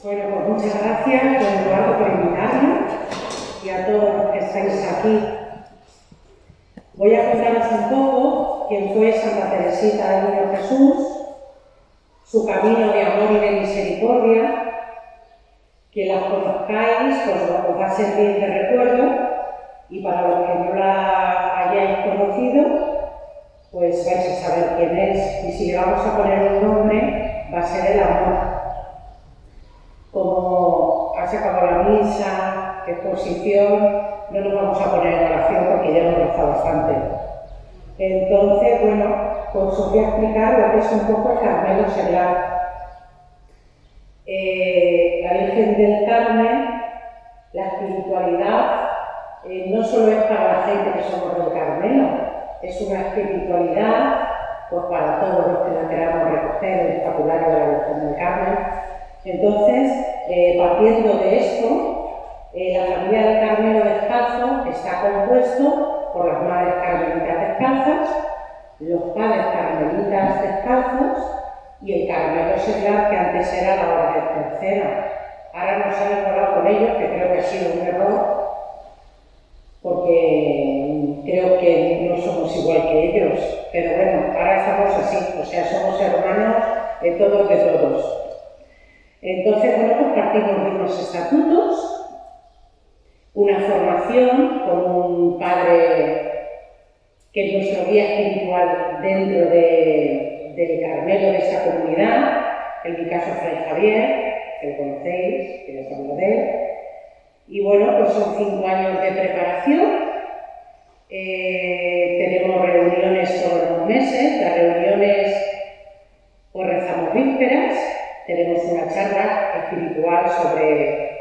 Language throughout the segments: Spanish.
Bueno, pues muchas gracias, Eduardo, por invitarme y a todos los que estáis aquí. Voy a contaros un poco quién fue Santa Teresita del Niño Jesús, su camino de amor y de misericordia. Que la conozcáis, pues os va a servir de recuerdo y para los que no la hayáis conocido, pues vais a saber quién es. Y si le vamos a poner un nombre, va a ser el amor como ha sacado la misa, exposición, no nos vamos a poner en oración porque ya hemos rezado bastante. Entonces, bueno, pues os voy a explicar lo que es un poco el Carmelo Seglar. Eh, la Virgen del Carmen, la espiritualidad, eh, no solo es para la gente que somos del Carmelo, es una espiritualidad pues para todos los que la queramos recoger, el escapulario de la Virgen del Carmen, entonces, eh, partiendo de esto, eh, la familia del Carmelo Descalzo está compuesto por las madres carmelitas descalzas, los padres carmelitas descalzos y el Carmelo Seglar, que antes era la orden tercera. Ahora nos hemos hablado con ellos, que creo que ha sido un error, porque creo que no somos igual que ellos. Pero bueno, ahora estamos así, o sea, somos hermanos de todos de todos. Entonces, bueno, pues partimos de unos estatutos, una formación con un padre que es nuestro guía espiritual dentro del Carmelo de esa comunidad, en mi caso Fray Javier, que lo conocéis, que les hablo de él. Y bueno, pues son cinco años de preparación. Eh, tenemos reuniones todos los meses, las reuniones pues rezamos vísperas, tenemos una charla espiritual sobre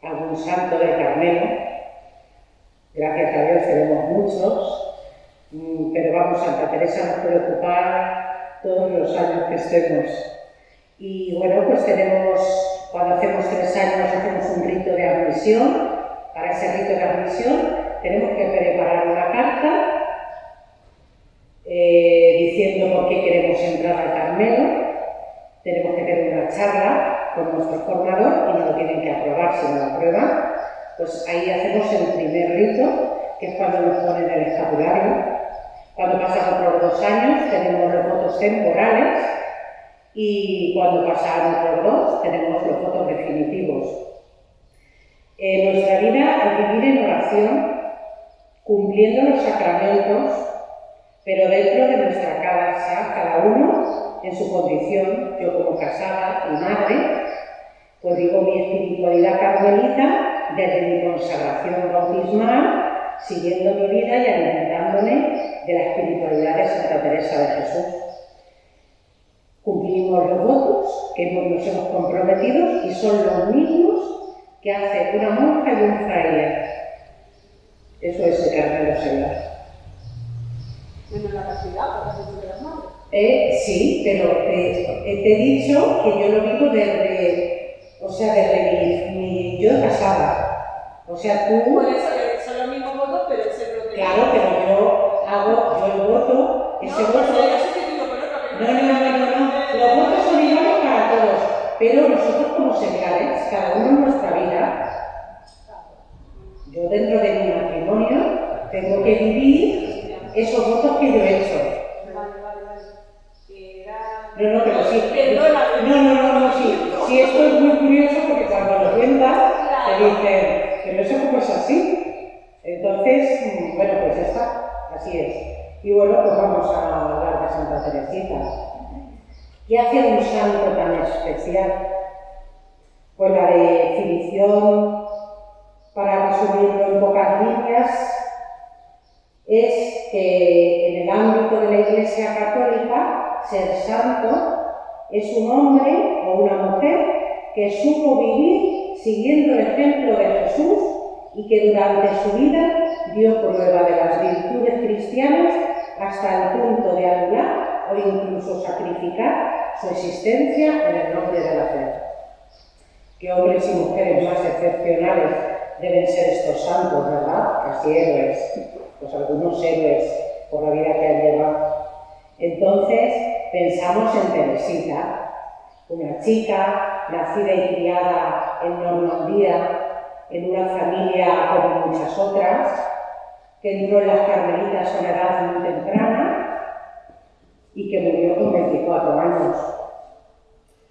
algún santo del Carmelo. Gracias a Dios tenemos muchos, mm, pero vamos, Santa Teresa nos puede ocupar todos los años que estemos. Y bueno, pues tenemos, cuando hacemos tres años, hacemos un rito de admisión. Para ese rito de admisión tenemos que preparar una carta eh, diciendo por qué queremos entrar al Carmelo tenemos que tener una charla con nuestro formador y no lo tienen que aprobar, si no lo aprueban. Pues ahí hacemos el primer rito, que es cuando nos ponen el escapulario. Cuando pasan otros dos años tenemos los votos temporales y cuando pasan otros dos tenemos los votos definitivos. En nuestra vida que vivir en oración, cumpliendo los sacramentos, pero dentro de nuestra casa, cada uno en su condición, yo como casada y madre, pues digo mi espiritualidad carmelita desde mi consagración bautismal, siguiendo mi vida y alimentándome de la espiritualidad de Santa Teresa de Jesús. Cumplimos los votos que nos hemos comprometido y son los mismos que hace una monja y un fraile. Eso es el Carmelo Señor. Menos la castidad, porque las eh, sí, pero te, he dicho que yo lo vivo desde, o sea, desde mi, yo casada. O sea, tú... Por eso son los mismos votos, pero ese bloque... Claro, pero yo hago, yo el voto, ese no, voto... No, no, no, no, no, no, los votos son iguales para todos, pero nosotros como seglares, cada uno en nuestra vida, yo dentro de mi matrimonio tengo que vivir esos votos que yo he hecho. No, no, pero sí. No, no, no, no, sí. Sí, esto es muy curioso porque cuando lo cuentas te dicen, pero eso cómo es así. Entonces, mm, bueno, pues ya está, así es. Y bueno, pues vamos a hablar de Santa Teresita. ¿Qué hace un santo tan especial? Pues la definición, para resumirlo en pocas líneas, es que en el ámbito de la Iglesia Católica ser santo es un hombre o una mujer que supo vivir siguiendo el ejemplo de Jesús y que durante su vida dio prueba de las virtudes cristianas hasta el punto de anular o incluso sacrificar su existencia en el nombre de la fe. Qué hombres y mujeres más excepcionales deben ser estos santos, ¿verdad? Casi héroes, pues algunos héroes por la vida que han llevado. Entonces, pensamos en Teresita, una chica nacida y criada en Normandía, en una familia como muchas otras, que entró en las Carmelitas a una edad muy temprana y que murió con 24 años.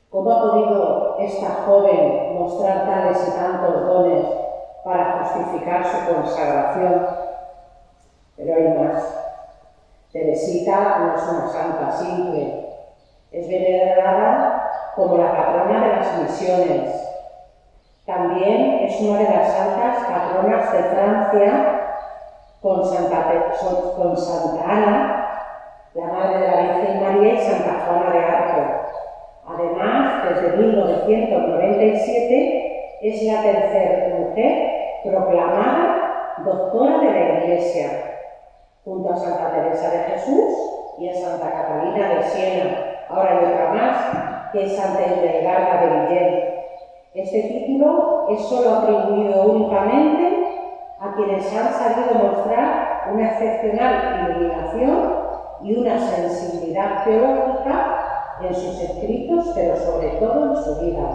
¿Cómo ha podido esta joven mostrar tales y tantos dones para justificar su consagración? Pero hay más. Teresita no es una santa simple, es venerada como la patrona de las misiones. También es una de las santas patronas de Francia con Santa, Ana, la madre de la Virgen María y Santa Juana de Arco. Además, desde 1997 es la tercera mujer proclamada doctora de la Iglesia, junto a Santa Teresa de Jesús y a Santa Catalina de Siena, Ahora hay otra más, que es Santa Hildegarda de Villén. Este título es solo atribuido únicamente a quienes han sabido mostrar una excepcional iluminación y una sensibilidad teológica en sus escritos, pero sobre todo en su vida.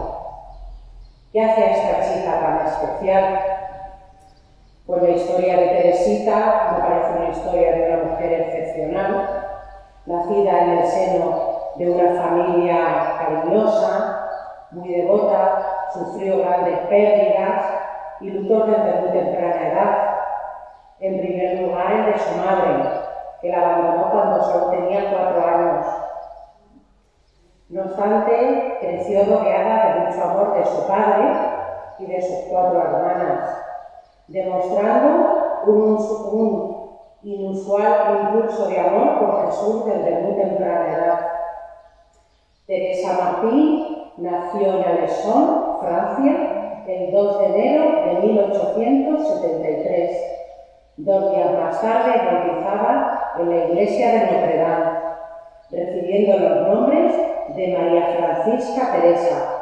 ¿Qué hace a esta chica tan especial? Pues la historia de Teresita me parece historia de una mujer excepcional, nacida en el seno de una familia cariñosa, muy devota, sufrió grandes pérdidas y luchó desde muy temprana edad. En primer lugar, el de su madre, que la abandonó cuando solo tenía cuatro años. No obstante, creció rodeada de mucho amor de su padre y de sus cuatro hermanas, demostrando un, un inusual impulso de amor por Jesús desde muy temprana edad. Teresa Martín nació en Alessón, Francia, el 2 de enero de 1873. Dos días más tarde bautizada en la iglesia de Notre Dame, recibiendo los nombres de María Francisca Teresa.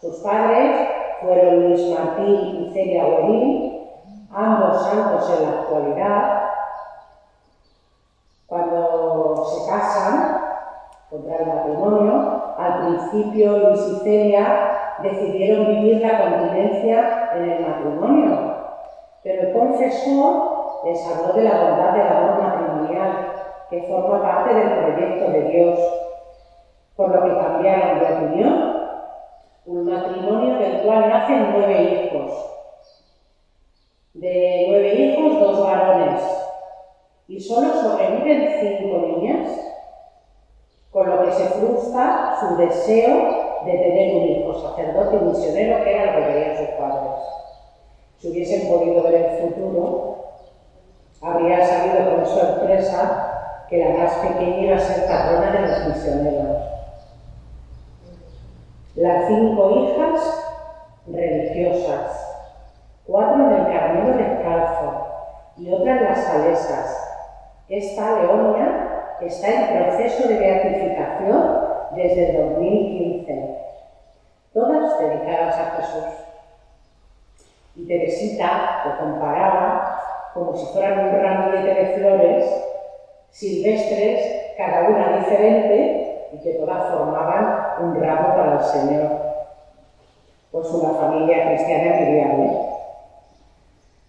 Sus padres fueron Luis Martín y Celia Guerín, ambos santos en la actualidad. Cuando se casan, contra el matrimonio, al principio Luis y Celia decidieron vivir la continencia en el matrimonio, pero el confesor les habló de la bondad del amor matrimonial, que forma parte del proyecto de Dios, por lo que cambiaron de opinión. Un matrimonio del cual nacen nueve hijos. De nueve hijos, dos varones. Y solo sobreviven cinco niñas con lo que se frustra su deseo de tener un hijo sacerdote y misionero, que era lo que querían sus padres. Si hubiesen podido ver el futuro, habría sabido con sorpresa que la más pequeña iba a ser patrona de los misioneros. Las cinco hijas religiosas, cuatro del Carmelo Descalzo y otra en las Salesas. Esta Leonia está en proceso de beatificación desde el 2015, todas dedicadas a Jesús. Y Teresita lo comparaba como si fueran un ramillete de flores silvestres, cada una diferente, y que todas formaban un ramo para el Señor. Pues una familia cristiana envidiable.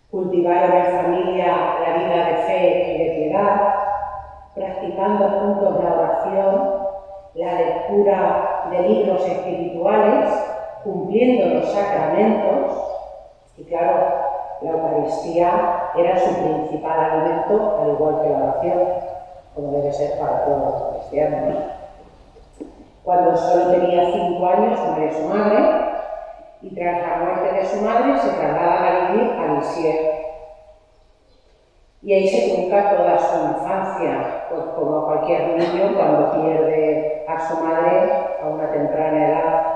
Cultivaron en familia la vida de fe y de piedad, practicando juntos la oración, la lectura de libros espirituales, cumpliendo los sacramentos. Y claro, la Eucaristía era su principal alimento, al igual que la oración, como debe ser para todos los cristianos. Cuando solo tenía cinco años, muere su madre, y tras la muerte de su madre se traslada a vivir a Lisieux, y ahí se trunca toda su infancia, pues como cualquier niño cuando pierde a su madre a una temprana edad.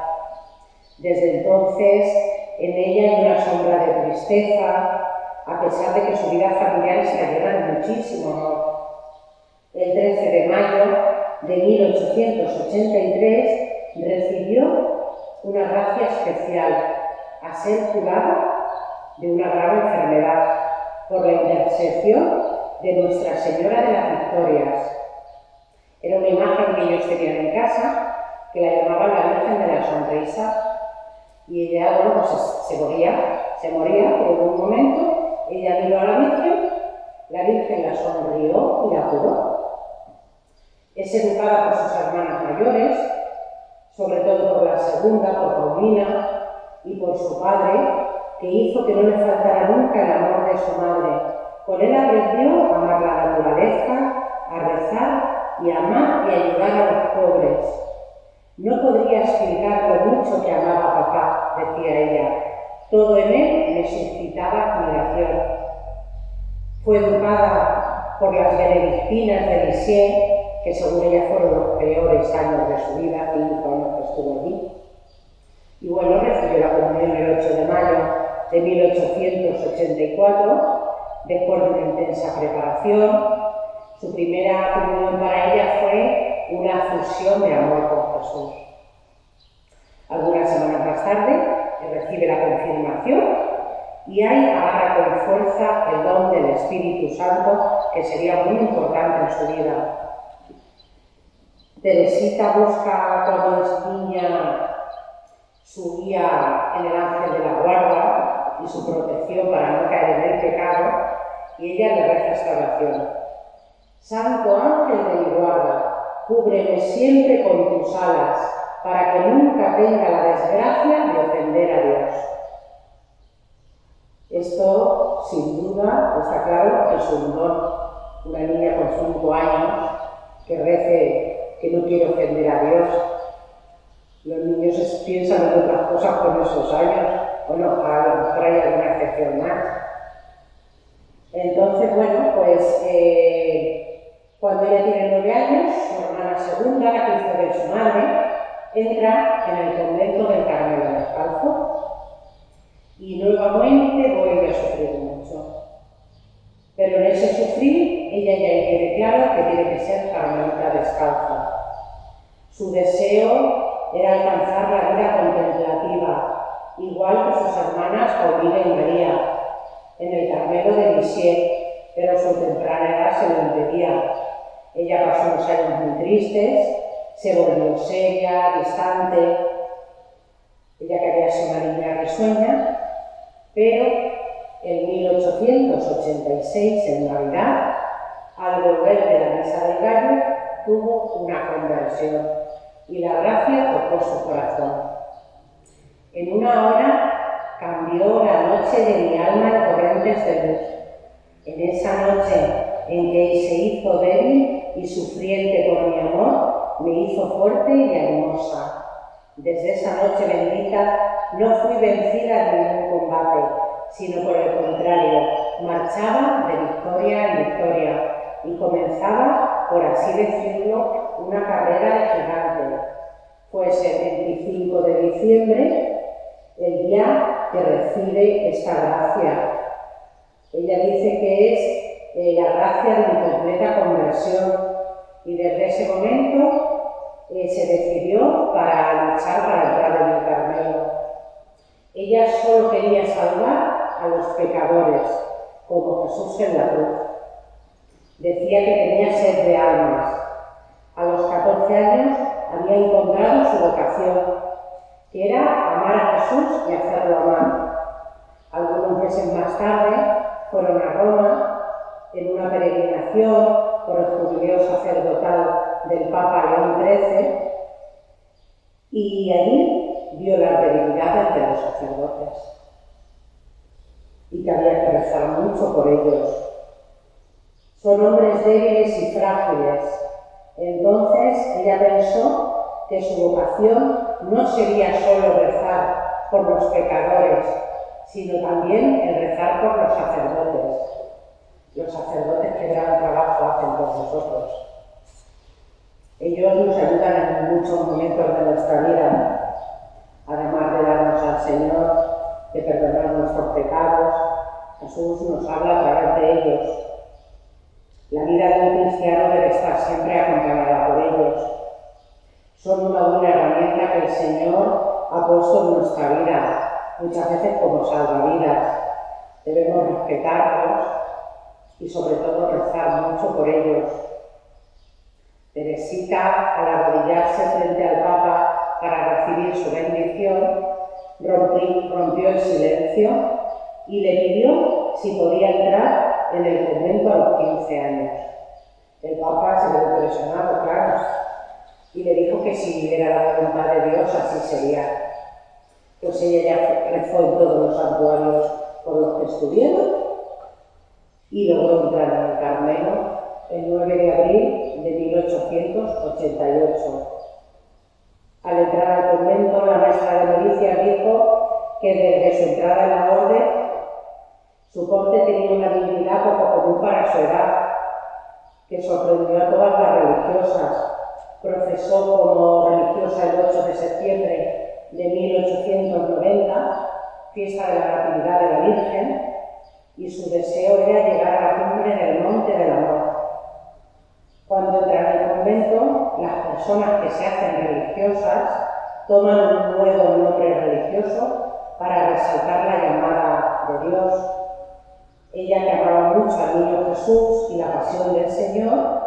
Desde entonces, en ella hay una sombra de tristeza, a pesar de que su vida familiar se llena muchísimo. El 13 de mayo de 1883 recibió una gracia especial a ser curada de una grave enfermedad por la intercesión de Nuestra Señora de las Victorias. Era una imagen que ellos tenían en casa que la llamaban la Virgen de la Sonrisa, y ella, bueno, pues se moría, se moría, pero en un momento ella miró a la Virgen, la Virgen la sonrió y la curó. Es educada por sus hermanas mayores, sobre todo por la segunda, por Paulina, y por su padre, que hizo que no le faltara nunca el amor de su madre. Con él aprendió a amar la naturaleza, a rezar y a amar y ayudar a los pobres. No podría explicar lo mucho que amaba a papá, decía ella. Todo en él me suscitaba admiración. Fue educada por las benedictinas de Lisieux, que según ella fueron los peores años de su vida, cinco años que estuvo allí. Y bueno, recibió la comunión el 8 de mayo de 1884, después de una intensa preparación. Su primera comunión para ella fue una fusión de amor con Jesús. Algunas semanas más tarde recibe la confirmación y ahí agarra con fuerza el don del Espíritu Santo, que sería muy importante en su vida. Teresita busca cuando es niña su guía en el ángel de la guarda y su protección para no caer en el pecado, y ella le reza esta oración. Santo ángel de mi guarda, cúbreme siempre con tus alas, para que nunca tenga la desgracia de ofender a Dios. Esto, sin duda, está claro, es un don. Una niña con cinco años que rece que no quiere ofender a Dios, los niños piensan en otras cosas con esos años. Bueno, a mejor hay alguna excepción más. Entonces, bueno, pues eh, cuando ella tiene nueve años, su hermana segunda, la que de su madre, entra en el convento del Carmelo Descalzo y nuevamente vuelve a sufrir mucho. Pero en ese sufrir, ella ya tiene claro que tiene que ser carmelita descalza. Su deseo era alcanzar la vida contemplativa, igual que sus hermanas Paulina y María, en el Carmelo de Lisieux, pero su temprana edad se lo impedía. Ella pasó unos años muy tristes, se volvió seria, distante. Ella quería ser niña risueña, pero en 1886, en Navidad, al volver de la misa del gallo, tuvo una conversión y la gracia tocó su corazón. En una hora cambió la noche de mi alma en corrientes de luz. En esa noche en que se hizo débil y sufriente por mi amor, me hizo fuerte y hermosa. Desde esa noche bendita no fui vencida en ningún combate, sino por el contrario, marchaba de victoria en victoria y comenzaba, por así decirlo, una carrera de gigante. Pues el 25 de diciembre, el día que recibe esta gracia. Ella dice que es eh, la gracia de mi completa conversión y desde ese momento eh, se decidió para luchar para el Padre del Carmelo. Ella solo quería salvar a los pecadores, como Jesús en la cruz. Decía que tenía sed de almas. A los 14 años había encontrado su vocación, que era amar a Jesús y hacerlo amar. Algunos meses más tarde fueron a Roma en una peregrinación por el jubileo sacerdotal del Papa León XIII y allí vio las debilidades de los sacerdotes y que había que rezar mucho por ellos son hombres débiles y frágiles. Entonces ella pensó que su vocación no sería solo rezar por los pecadores, sino también el rezar por los sacerdotes. Los sacerdotes que gran trabajo hacen por nosotros. Ellos nos ayudan en muchos momentos de nuestra vida, además de darnos al Señor, de perdonar nuestros pecados. Jesús nos habla a través de ellos la vida de un cristiano debe estar siempre acompañada por ellos. Son una buena herramienta que el Señor ha puesto en nuestra vida, muchas veces como salvavidas. Debemos respetarlos y sobre todo rezar mucho por ellos. Teresita, al arrodillarse frente al Papa para recibir su bendición, rompió el silencio y le pidió si podía entrar en el convento a los 15 años. El Papa se quedó impresionado, claro, y le dijo que si era la voluntad de Dios, así sería. Pues ella ya rezó en todos los santuarios por los que estuvieron y logró entrar en el Carmelo el 9 de abril de 1888. Al entrar al convento, la maestra de milicias dijo que desde su entrada en la orden, su porte tenía una dignidad poco común para su edad, que sorprendió a todas las religiosas. Profesó como religiosa el 8 de septiembre de 1890, fiesta de la Natividad de la Virgen, y su deseo era llegar a la cumbre del Monte del Amor. Cuando entra en el convento, las personas que se hacen religiosas toman un nuevo nombre religioso para resaltar la llamada de Dios. Ella que amaba mucho al niño Jesús y la pasión del Señor,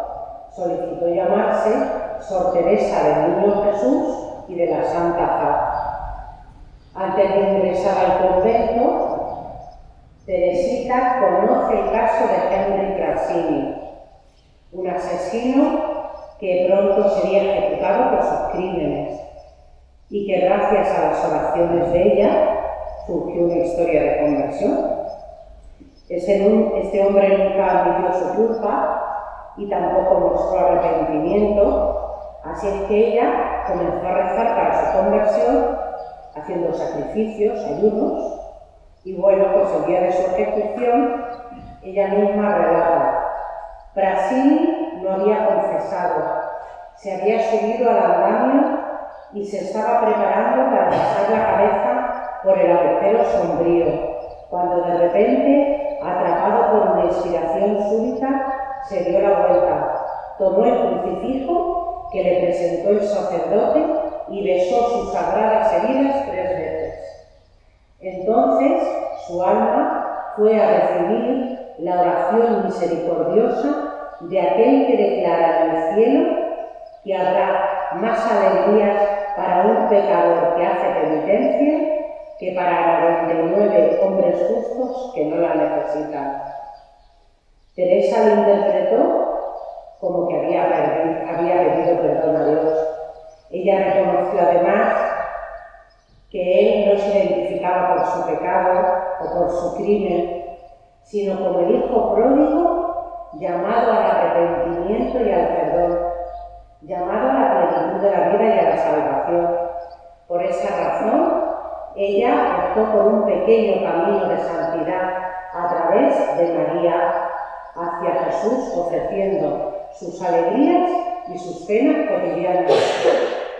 solicitó llamarse Sor Teresa del Niño Jesús y de la Santa Paz. Antes de ingresar al convento, Teresita conoce el caso de Henry Crasini, un asesino que pronto sería ejecutado por sus crímenes y que gracias a las oraciones de ella surgió una historia de conversión. Este hombre nunca admitió su culpa y tampoco mostró arrepentimiento, así es que ella comenzó a rezar para su conversión, haciendo sacrificios, ayunos, y bueno, pues el día de su ejecución, ella misma relata Brasil no había confesado, se había subido al andamio y se estaba preparando para pasar la cabeza por el agujero sombrío, cuando de repente, atrapado por una inspiración súbita, se dio la vuelta, tomó el crucifijo que le presentó el sacerdote y besó sus sagradas heridas tres veces. Entonces su alma fue a recibir la oración misericordiosa de aquel que declara en el cielo que habrá más alegrías para un pecador que hace penitencia que para 99 hombres justos que no la necesitan. Teresa lo interpretó como que había, había pedido perdón a Dios. Ella reconoció además que él no se identificaba por su pecado o por su crimen, sino como el hijo pródigo llamado al arrepentimiento y al perdón, llamado a la plenitud de la vida y a la salvación. Por esa razón, ella optó por un pequeño camino de santidad a través de María hacia Jesús, ofreciendo sus alegrías y sus penas cotidianas,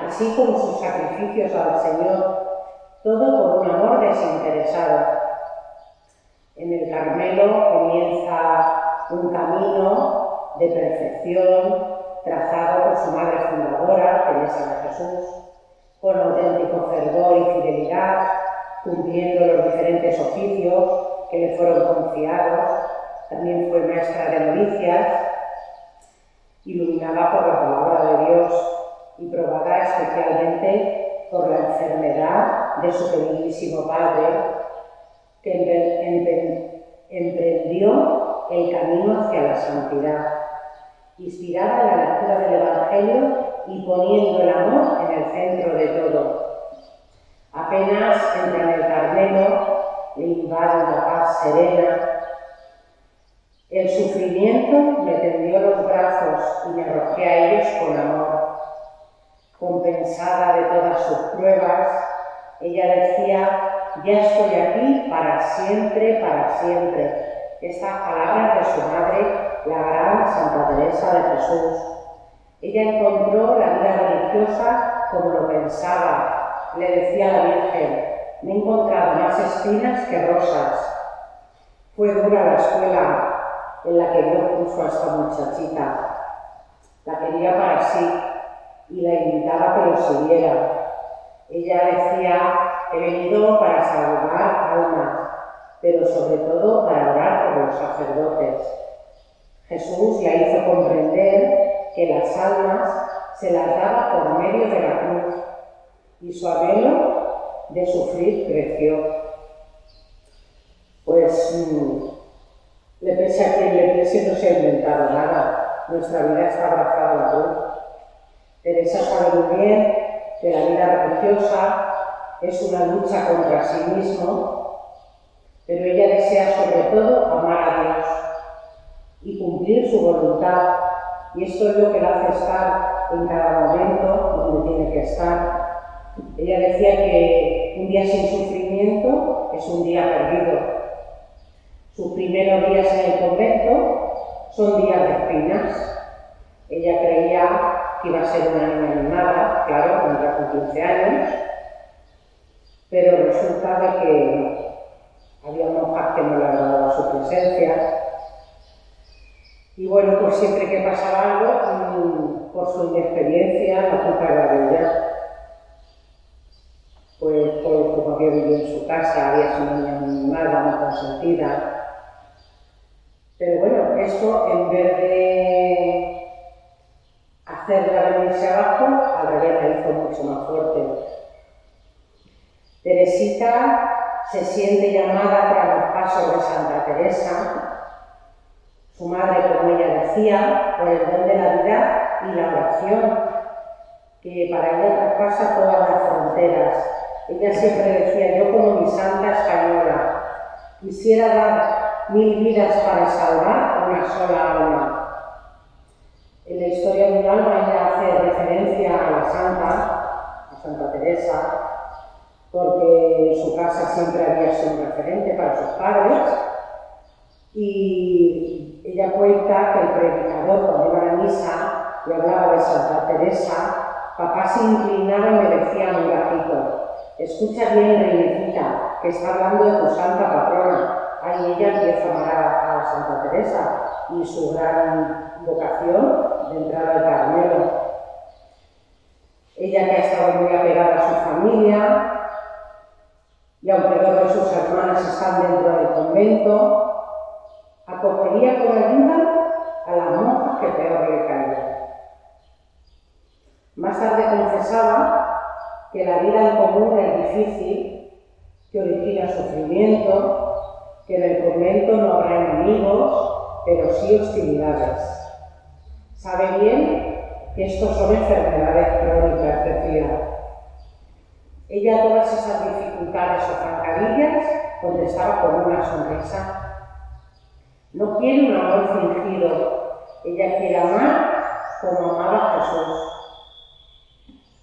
así como sus sacrificios al Señor, todo por un amor desinteresado en el Carmelo comienza un camino de perfección trazado por su madre fundadora, Teresa de Jesús, con auténtico fervor y fidelidad, cumpliendo los diferentes oficios que le fueron confiados. También fue maestra de novicias, iluminada por la palabra de Dios y probada especialmente por la enfermedad de su queridísimo padre, que emprendió el camino hacia la santidad, inspirada en la lectura del Evangelio y poniendo el amor en el centro de todo. Apenas entra en el Carmelo, le invade una paz serena. El sufrimiento me tendió los brazos y me arrojé a ellos con amor. Compensada de todas sus pruebas, ella decía ya estoy aquí para siempre, para siempre. Estas palabras de su madre, la gran Santa Teresa de Jesús. Ella encontró la vida religiosa como lo pensaba. Le decía a la Virgen, me he encontrado más espinas que rosas. Fue dura la escuela en la que Dios puso a esta muchachita. La quería para sí y la invitaba a que lo siguiera. Ella decía He venido para salvar almas, pero sobre todo para orar por los sacerdotes. Jesús la hizo comprender que las almas se las daba por medio de la cruz y su anhelo de sufrir creció. Pues le pese a quien le pese no se ha inventado nada, nuestra vida está abrazada a la cruz. Teresa sabe muy bien que la vida religiosa es una lucha contra sí mismo, pero ella desea sobre todo amar a Dios y cumplir su voluntad. Y esto es lo que la hace estar en cada momento donde tiene que estar. Ella decía que un día sin sufrimiento es un día perdido. Sus primeros días en el convento son días de espinas. Ella creía que iba a ser una niña animada, claro, cuando con 15 años, pero resulta que había monjas que no le agradaba su presencia. Y bueno, pues siempre que pasaba algo, mm, por su inexperiencia, la culpa era de ella. Pues, pues como había vivido en su casa, había sido una niña mala, muy consentida. En vez de hacerla venirse abajo, al revés la hizo mucho más fuerte. Teresita se siente llamada tras los pasos de Santa Teresa, su madre, como ella decía, por el don de la vida y la oración, que para ella traspasa todas las fronteras. Ella siempre decía, yo como mi santa española, quisiera dar mil vidas para salvar una sola alma. En la historia de un alma ella hace referencia a la santa, a Santa Teresa, porque su casa siempre había sido un referente para sus padres. Y ella cuenta que el predicador, cuando iba a la misa y hablaba de Santa Teresa, papá se inclinaba y me decía muy bajito, escucha bien, reinecita, que está hablando de tu santa patrona. Ahí ella empieza a amar a, Santa Teresa y su gran vocación de entrar al Carmelo. Ella que ha estado muy apegada a su familia, y aunque dos de sus hermanas están dentro del convento, acogería con ayuda a las monjas que peor le caían. Más tarde confesaba que la vida en común es difícil, que origina sufrimiento, que en el convento no habrá enemigos, pero sí hostilidades. Sabe bien que estos son enfermedades crónicas, decía, ella todas esas dificultades o zancadillas contestaba con una sonrisa. No quiere un amor fingido, ella quiere amar como amaba Jesús.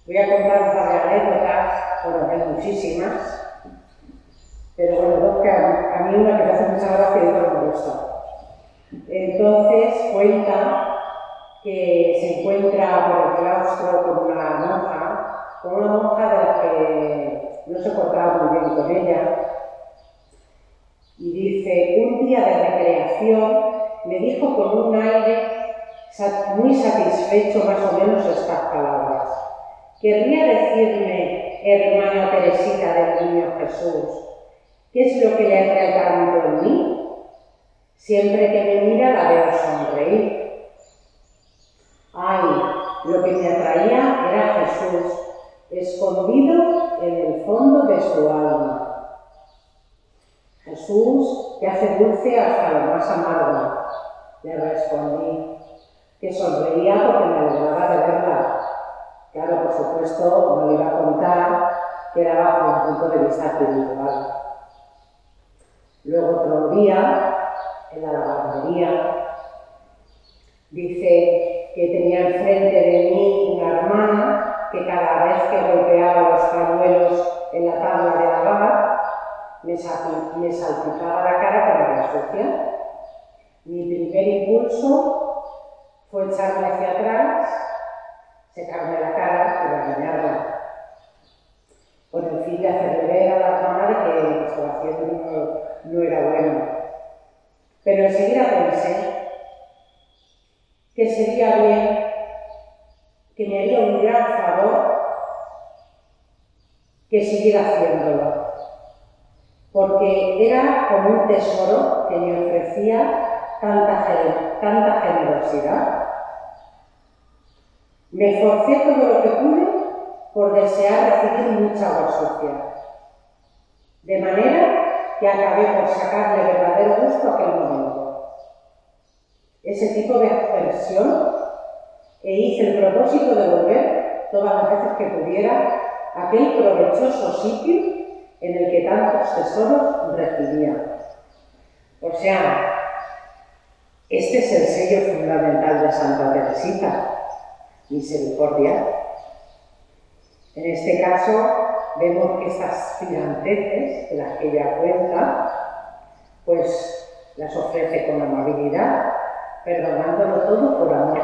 Voy a contar un par de anécdotas, bueno, hay muchísimas, pero bueno, dos que a, mí una que me hace mucha gracia me gusta. Entonces cuenta que se encuentra por el claustro con una monja con una monja de la que no se portaba muy bien con ella. Y dice, un día de recreación me dijo con un aire muy satisfecho más o menos estas palabras. Querría decirme, hermana Teresita del Niño Jesús, ¿qué es lo que le atrae tanto en mí? Siempre que me mira la veo sonreír. Ay, lo que me atraía era Jesús, escondido en el fondo de su alma. Jesús, que hace dulce hasta lo más amargo, le respondí, que sonreía porque me alegraba de verla. Claro, por supuesto, no le iba a contar que era bajo un punto de vista espiritual. Luego otro día, en la lavandería, dice que tenía enfrente de mí una hermana que cada vez que golpeaba los pañuelos en la tabla de lavar, me, me salpicaba la cara con la sucia. Mi primer impulso fue echarme hacia atrás, secarme la cara y bañarla, con el fin de hacerle ver a la hermana de que que estaba haciendo no, era bueno. Pero enseguida pensé que sería bien que me haría un gran favor que siguiera haciéndolo, porque era como un tesoro que me ofrecía tanta, tanta generosidad. Me forcé todo lo que pude por desear recibir mucha agua sucia. De manera que acabé por sacarle verdadero gusto a aquel momento. Ese tipo de aspersión e hice el propósito de volver todas las veces que pudiera a aquel provechoso sitio en el que tantos tesoros recibía. O sea, este es el sello fundamental de Santa Teresita, misericordia. En este caso, vemos que estas tiranteces, de las que ella cuenta, pues las ofrece con amabilidad, perdonándolo todo por amor.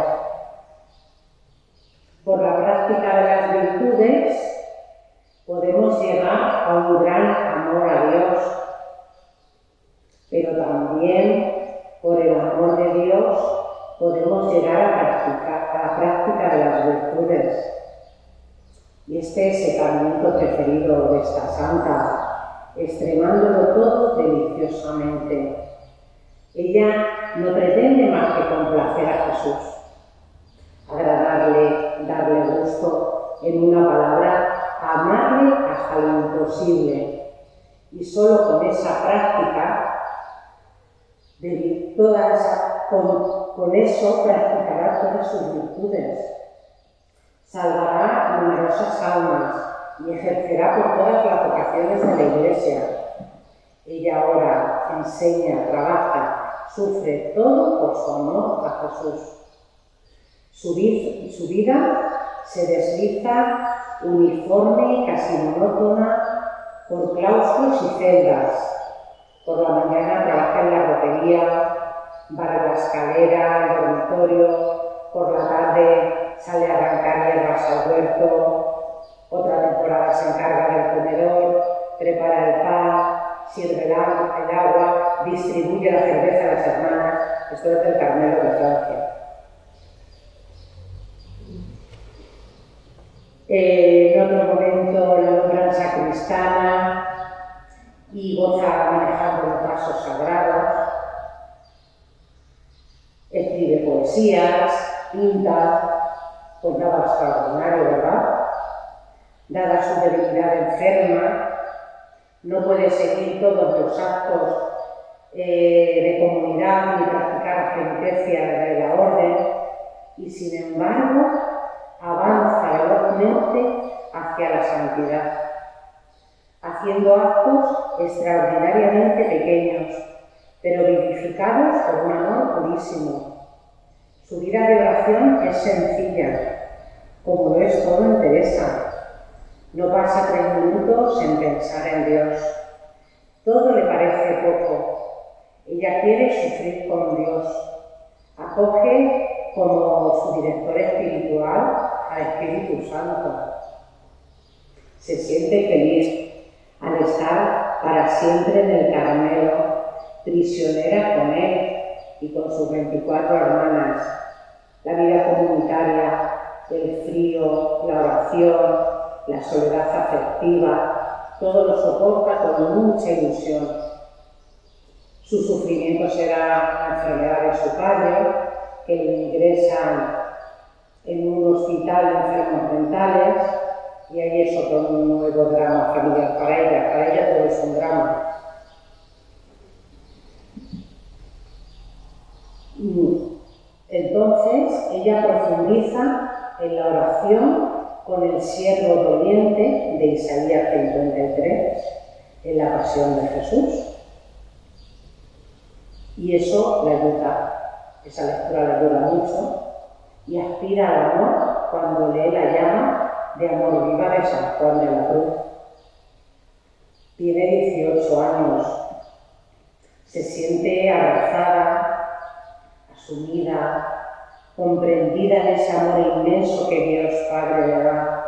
Por la práctica de las virtudes, podemos llegar a un gran amor a Dios, pero también por el amor de Dios podemos llegar a la práctica de las virtudes. Y este es el camino preferido de esta santa, extremándolo todo deliciosamente. Ella no pretende más que complacer a Jesús, agradarle, darle gusto, en una palabra, amarle hasta lo imposible. Y solo con esa práctica, de esa, con, eso practicará todas sus virtudes. Salvará numerosas almas y ejercerá por todas las vocaciones de la Iglesia. Ella ahora enseña, trabaja, sufre todo por su amor a Jesús. Su, su vida se desliza uniforme, casi monótona, por claustros y celdas. Por la mañana trabaja en la rotería, barra la escalera, el dormitorio, por la tarde sale a arrancar hierbas al huerto, otra temporada se encarga del comedor, prepara el pan, sirve el agua, distribuye la cerveza a las hermanas. Esto es del Carmelo de Francia. Eh, en otro momento la nombran sacristana y goza manejando los pasos sagrados. Escribe poesías, pinta, nada extraordinario, ¿verdad? Dada su debilidad enferma, no puede seguir todos los actos eh, de comunidad ni practicar la penitencia de la orden y sin embargo avanza velozmente hacia la santidad, haciendo actos extraordinariamente pequeños, pero vivificados por un amor purísimo. Su vida de oración es sencilla, como lo es todo en Teresa. No pasa tres minutos en pensar en Dios. Todo le parece poco. Ella quiere sufrir con Dios. Acoge como su director espiritual al Espíritu Santo. Se siente feliz al estar para siempre en el Carmelo, prisionera con él y con sus 24 hermanas. La vida comunitaria, el frío, la oración, la soledad afectiva, todo lo soporta con mucha ilusión. Su sufrimiento será la enfermedad de su padre, que lo ingresan en un hospital de enfermos mentales y ahí es otro nuevo drama familiar para ella. Para ella todo es un drama. Entonces ella profundiza en la oración con el siervo doliente de Isaías 53 en la pasión de Jesús. Y eso le ayuda esa lectura le ayuda mucho y aspira al amor cuando lee la llama de amor viva de San Juan de la Cruz. Tiene 18 años, se siente abrazada, asumida, comprendida en ese amor inmenso que Dios Padre le da,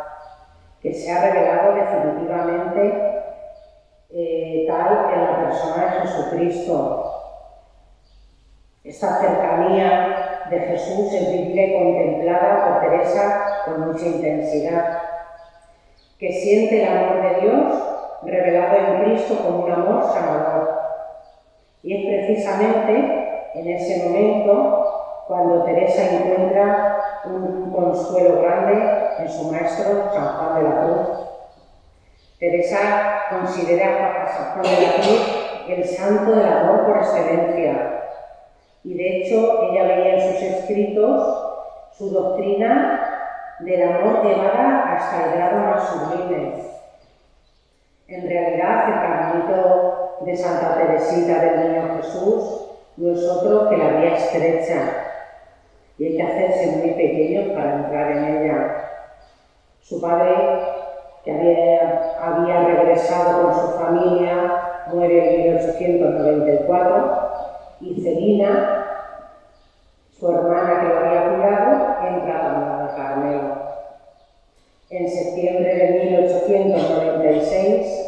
que se ha revelado definitivamente eh, tal en la persona de Jesucristo, esta cercanía de Jesús es vivida y contemplada por Teresa con mucha intensidad, que siente el amor de Dios revelado en Cristo como un amor sanador. Y es precisamente en ese momento cuando Teresa encuentra un consuelo grande en su maestro San Juan de la Cruz. Teresa considera a San Juan de la Cruz el santo del amor por excelencia. Y de hecho, ella veía en sus escritos su doctrina del amor llevada hasta el grado más sublime. En realidad, el caminito de Santa Teresita del Niño Jesús no es otro que la vía estrecha y hay que hacerse muy pequeño para entrar en ella. Su padre, que había, regresado con su familia, muere en 1894 y Celina, su hermana que lo había cuidado, entra también al Carmelo. En septiembre de 1896,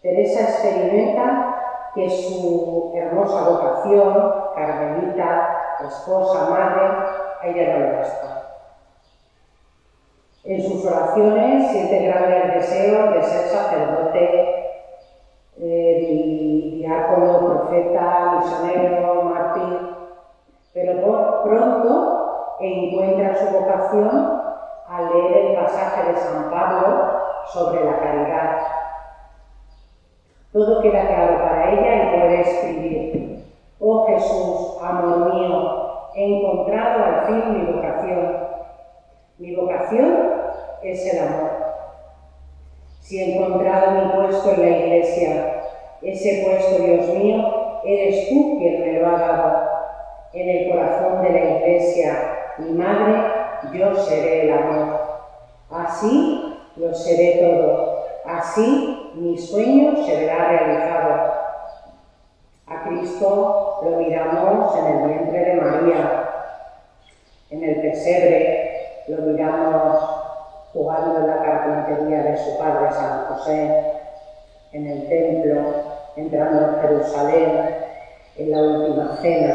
Teresa experimenta que su hermosa vocación, carmelita, esposa, madre, ella no le basta. En sus oraciones siente grandes deseos de ser sacerdote, eh, diácono, profeta, misionero, mártir, pero pronto encuentra su vocación al leer el pasaje de San Pablo sobre la caridad todo queda claro para ella y puede escribir. Oh Jesús, amor mío, he encontrado al fin mi vocación. Mi vocación es el amor. Si he encontrado mi puesto en la iglesia, ese puesto, Dios mío, eres tú quien me lo ha dado. En el corazón de la iglesia, mi madre, yo seré el amor. Así lo seré todo. Así mi sueño se verá realizado. A Cristo lo miramos en el vientre de María, en el pesebre lo miramos jugando en la carpintería de su padre San José, en el templo, entrando en Jerusalén, en la última cena,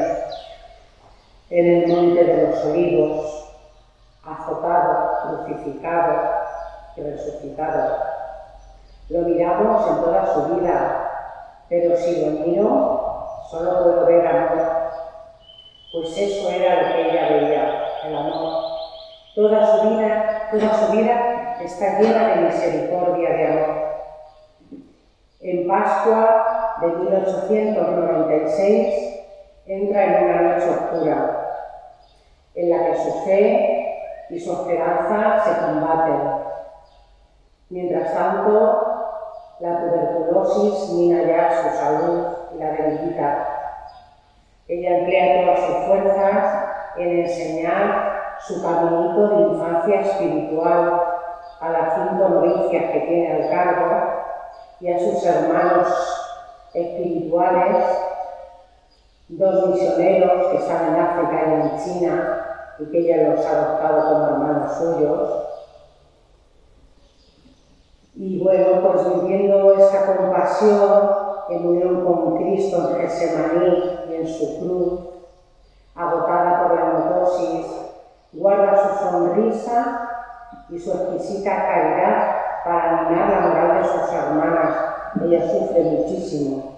en el monte de los olivos, azotado, crucificado y resucitado lo miramos en toda su vida, pero si lo miro, solo puedo ver amor. Pues eso era lo que ella veía, el amor. Toda su vida, toda su vida está llena de misericordia, de amor. En Pascua de 1896 entra en una noche oscura, en la que su fe y su esperanza se combaten. Mientras tanto, la tuberculosis mina ya su salud y la debilita. Ella emplea todas sus fuerzas en enseñar su caminito de infancia espiritual a las cinco novicias que tiene al cargo y a sus hermanos espirituales, dos misioneros que están en África y en China y que ella los ha adoptado como hermanos suyos, y bueno, pues viviendo esta compasión en unión con Cristo en Getsemaní y en su cruz, agotada por la motosis, guarda su sonrisa y su exquisita caridad para animar la moral de sus hermanas. Ella sufre muchísimo.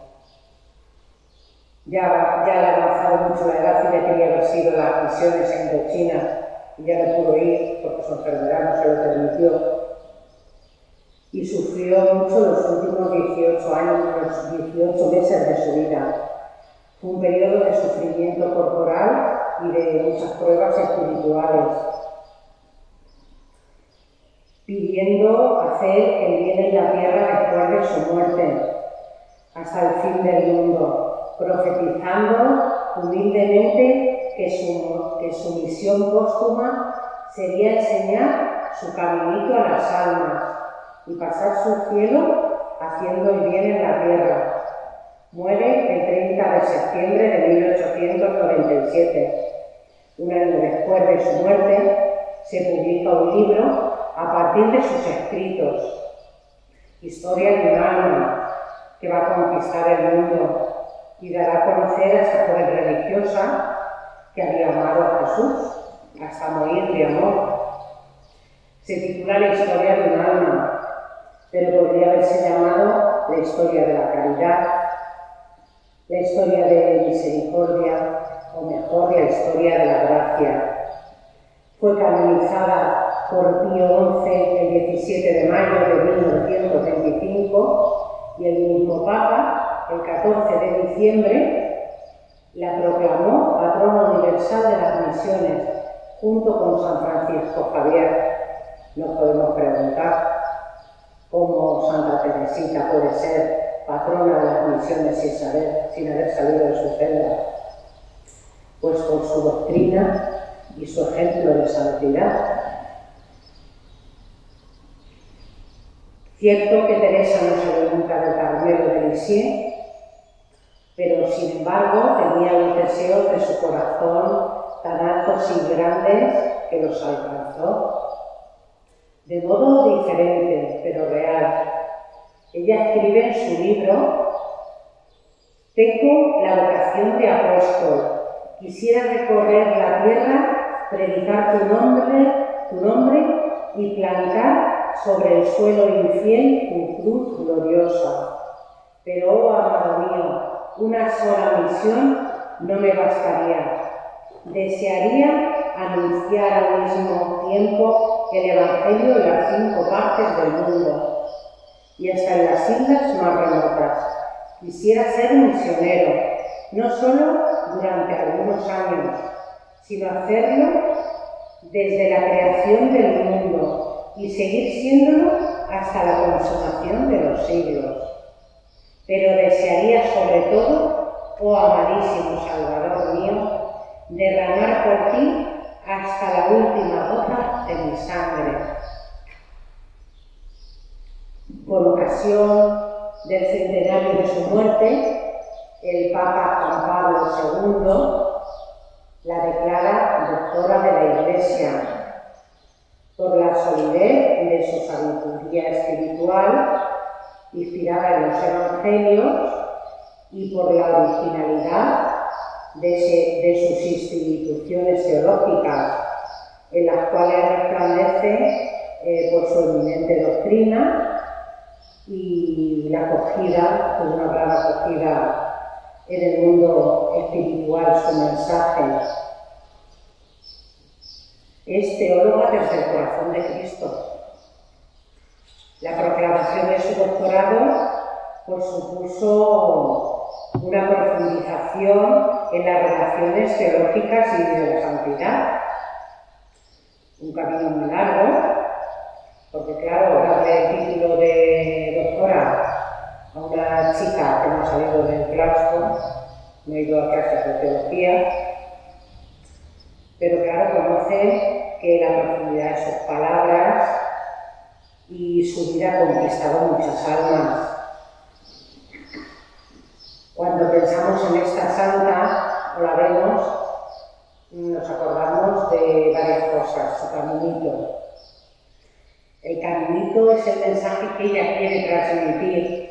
Ya, ya le ha avanzado mucho la edad y ya quería haber sido las misiones en China y ya no pudo ir porque su enfermedad no se lo permitió y sufrió mucho los últimos 18 años, los 18 meses de su vida. Fue un periodo de sufrimiento corporal y de muchas pruebas espirituales, pidiendo hacer el bien en la tierra después de su muerte, hasta el fin del mundo, profetizando humildemente que su, que su misión póstuma sería enseñar su caminito a las almas y pasar su cielo haciendo el bien en la tierra. Muere el 30 de septiembre de 1897. Un año después de su muerte, se publica un libro a partir de sus escritos, Historia de un alma que va a conquistar el mundo y dará a conocer a esta joven religiosa que había amado a Jesús hasta morir de amor. Se titula La historia de un alma pero podría haberse llamado la historia de la caridad, la historia de misericordia o mejor la historia de la gracia. Fue canonizada por Pío XI el 17 de mayo de 1925 y el mismo Papa, el 14 de diciembre, la proclamó patrona universal de las misiones junto con San Francisco Javier. Nos podemos preguntar cómo Santa Teresita puede ser patrona de las misiones sin, saber, sin haber salido de su celda, pues por su doctrina y su ejemplo de santidad. Cierto que Teresa no salió nunca del Carmelo de Lisieux, pero sin embargo tenía los deseos de su corazón tan altos y grandes que los alcanzó. De modo diferente, pero real. Ella escribe en su libro, tengo la vocación de apóstol, quisiera recorrer la tierra, predicar tu nombre, tu nombre y plantar sobre el suelo infiel tu cruz gloriosa. Pero, oh amado mío, una sola misión no me bastaría. Desearía anunciar al mismo tiempo el Evangelio en las cinco partes del mundo y hasta en las islas más remotas. Quisiera ser misionero, no solo durante algunos años, sino hacerlo desde la creación del mundo y seguir siéndolo hasta la consumación de los siglos. Pero desearía sobre todo, oh amadísimo Salvador mío, derramar por ti hasta la última gota de mi sangre. Por ocasión del centenario de su muerte, el Papa Juan Pablo II la declara doctora de la Iglesia por la solidez de su sabiduría espiritual inspirada en los Evangelios y por la originalidad de, sus instituciones teológicas, en las cuales resplandece eh, por su eminente doctrina y la acogida, pues una gran acogida en el mundo espiritual, su mensaje. Es teóloga desde el corazón de Cristo. La proclamación de su doctorado por supuso una profundización en las relaciones teológicas y de la santidad. Un camino muy largo, porque claro, darle el título de doctora a una chica que no ha salido del claustro, no ha ido a clases de teología, pero claro, conoce que la profundidad de sus palabras y su vida ha conquistado muchas almas cuando pensamos en esta santa o la vemos, nos acordamos de varias cosas, su caminito. El caminito es el mensaje que ella quiere transmitir.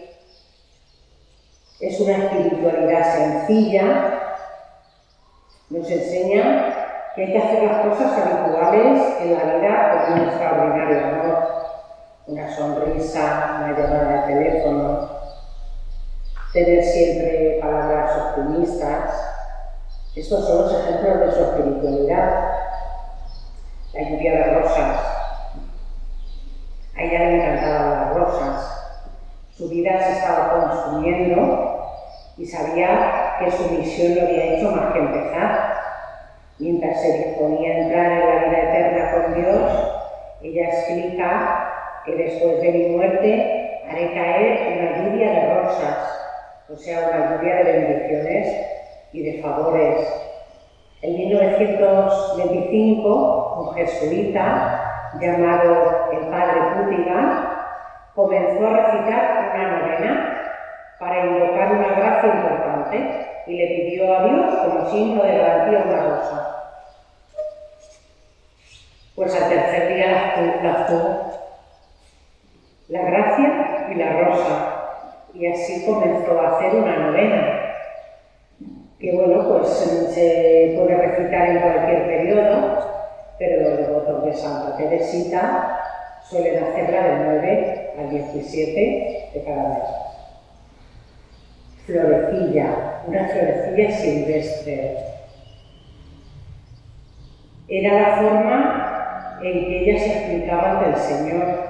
Es una espiritualidad sencilla, nos enseña que hay que hacer las cosas habituales en la vida con un extraordinario amor, una sonrisa, una llamada de teléfono, tener siempre palabras optimistas. Estos son los ejemplos de su espiritualidad. La lluvia de rosas. A ella le. Su vida se estaba consumiendo y sabía que su misión no había hecho más que empezar. Mientras se disponía a entrar en la vida eterna con Dios, ella explica que después de mi muerte haré caer una lluvia de rosas o sea, una lluvia de bendiciones y de favores. En 1925, un jesuita llamado el padre Pútiga comenzó a recitar una novena para invocar una gracia importante y le pidió a Dios como signo de garantía una rosa. Pues al tercer día la tuvo la gracia y la rosa y así comenzó a hacer una novena, que bueno, pues se puede recitar en cualquier periodo, pero los devotos de Santa Teresita suelen hacerla del 9 al 17 de cada mes. Florecilla, una florecilla silvestre. Era la forma en que ella se explicaba ante el Señor.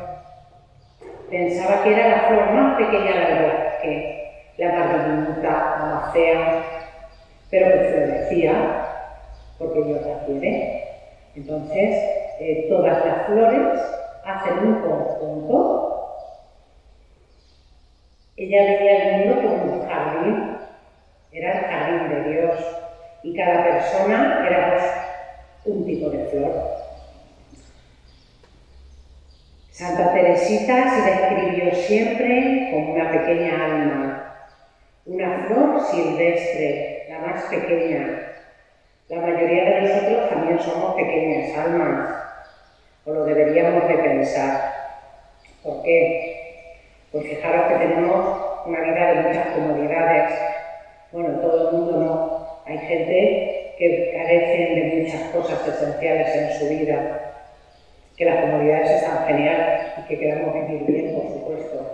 Pensaba que era la flor más pequeña del bosque, la más diminuta, la más fea, pero que florecía porque Dios la quiere. Entonces, eh, todas las flores hacen un conjunto. Ella veía el mundo como un jardín, era el jardín de Dios, y cada persona era pues, un tipo de flor. Santa Teresita se describió siempre como una pequeña alma, una flor silvestre, la más pequeña. La mayoría de nosotros también somos pequeñas almas, o lo deberíamos de pensar. ¿Por qué? Pues fijaros que tenemos una vida de muchas comodidades. Bueno, todo el mundo no. Hay gente que carecen de muchas cosas esenciales en su vida que las comunidades están genial y que queramos vivir bien, por supuesto.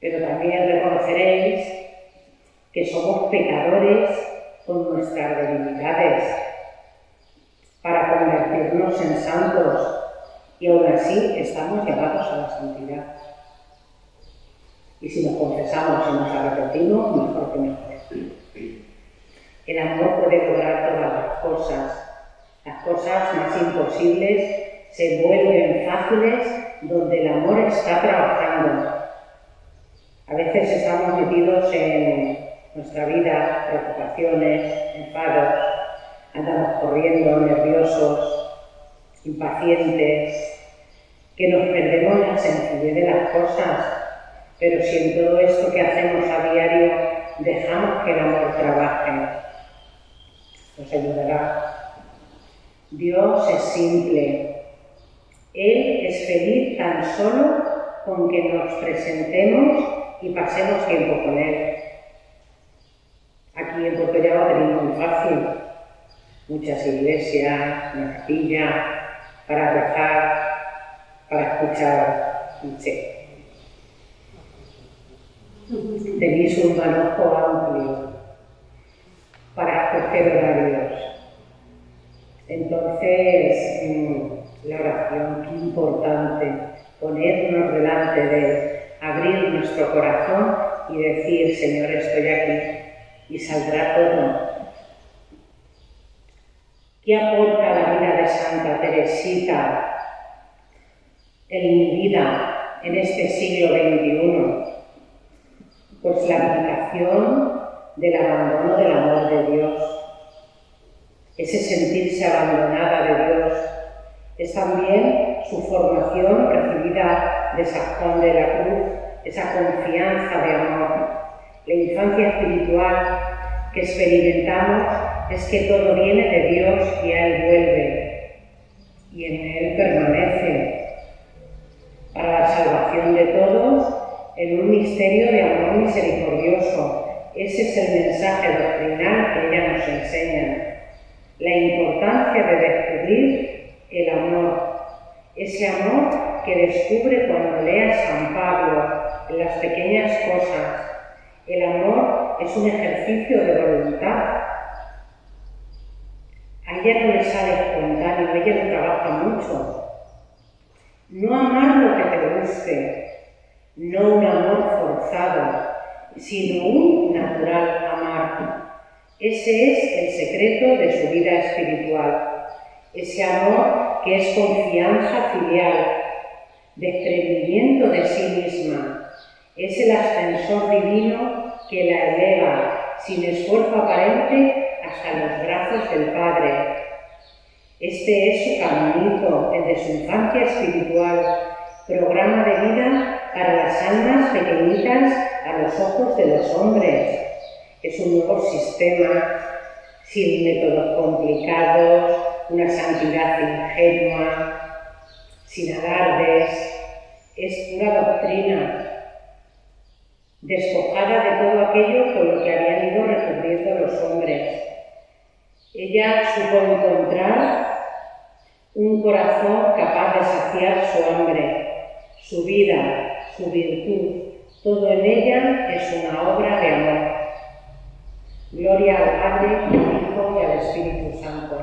Pero también reconoceréis que somos pecadores con nuestras debilidades para convertirnos en santos y aún así estamos llamados a la santidad. Y si nos confesamos y nos arrepentimos, mejor que mejor. El amor puede lograr todas las cosas, las cosas más imposibles se vuelven fáciles donde el amor está trabajando. A veces estamos metidos en nuestra vida, preocupaciones, enfados, andamos corriendo, nerviosos, impacientes, que nos perdemos la sencillez de las cosas, pero si en todo esto que hacemos a diario dejamos que el amor trabaje, nos ayudará. Dios es simple, él es feliz tan solo con que nos presentemos y pasemos tiempo con Él. Aquí en Llano tenemos muy fácil. Muchas iglesias, una capilla, para rezar, para escuchar, no. Tenéis un manojo amplio para escoger horarios. Entonces, mm, la oración, qué importante, ponernos delante de abrir nuestro corazón y decir, Señor, estoy aquí y saldrá todo. ¿Qué aporta la vida de Santa Teresita en mi vida en este siglo XXI? Pues la aplicación del abandono del amor de Dios, ese sentirse abandonada de Dios, es también su formación recibida de San Juan de la Cruz, esa confianza de amor. La infancia espiritual que experimentamos es que todo viene de Dios y a Él vuelve y en Él permanece para la salvación de todos en un misterio de amor misericordioso. Ese es el mensaje doctrinal que ella nos enseña. La importancia de descubrir el amor, ese amor que descubre cuando lea San Pablo en las pequeñas cosas. El amor es un ejercicio de voluntad. A ella no le sale espontáneo, ella no trabaja mucho. No amar lo que te guste, no un amor forzado, sino un natural amar. Ese es el secreto de su vida espiritual ese amor que es confianza filial, desprendimiento de sí misma, es el ascensor divino que la eleva sin esfuerzo aparente hasta los brazos del Padre. Este es su caminito, el de su infancia espiritual, programa de vida para las almas pequeñitas a los ojos de los hombres. Es un nuevo sistema, sin métodos complicados, una santidad ingenua, sin alardes, es una doctrina despojada de todo aquello con lo que habían ido recubriendo los hombres. Ella supo encontrar un corazón capaz de saciar su hambre, su vida, su virtud. Todo en ella es una obra de amor. Gloria al Padre, al Hijo y al Espíritu Santo.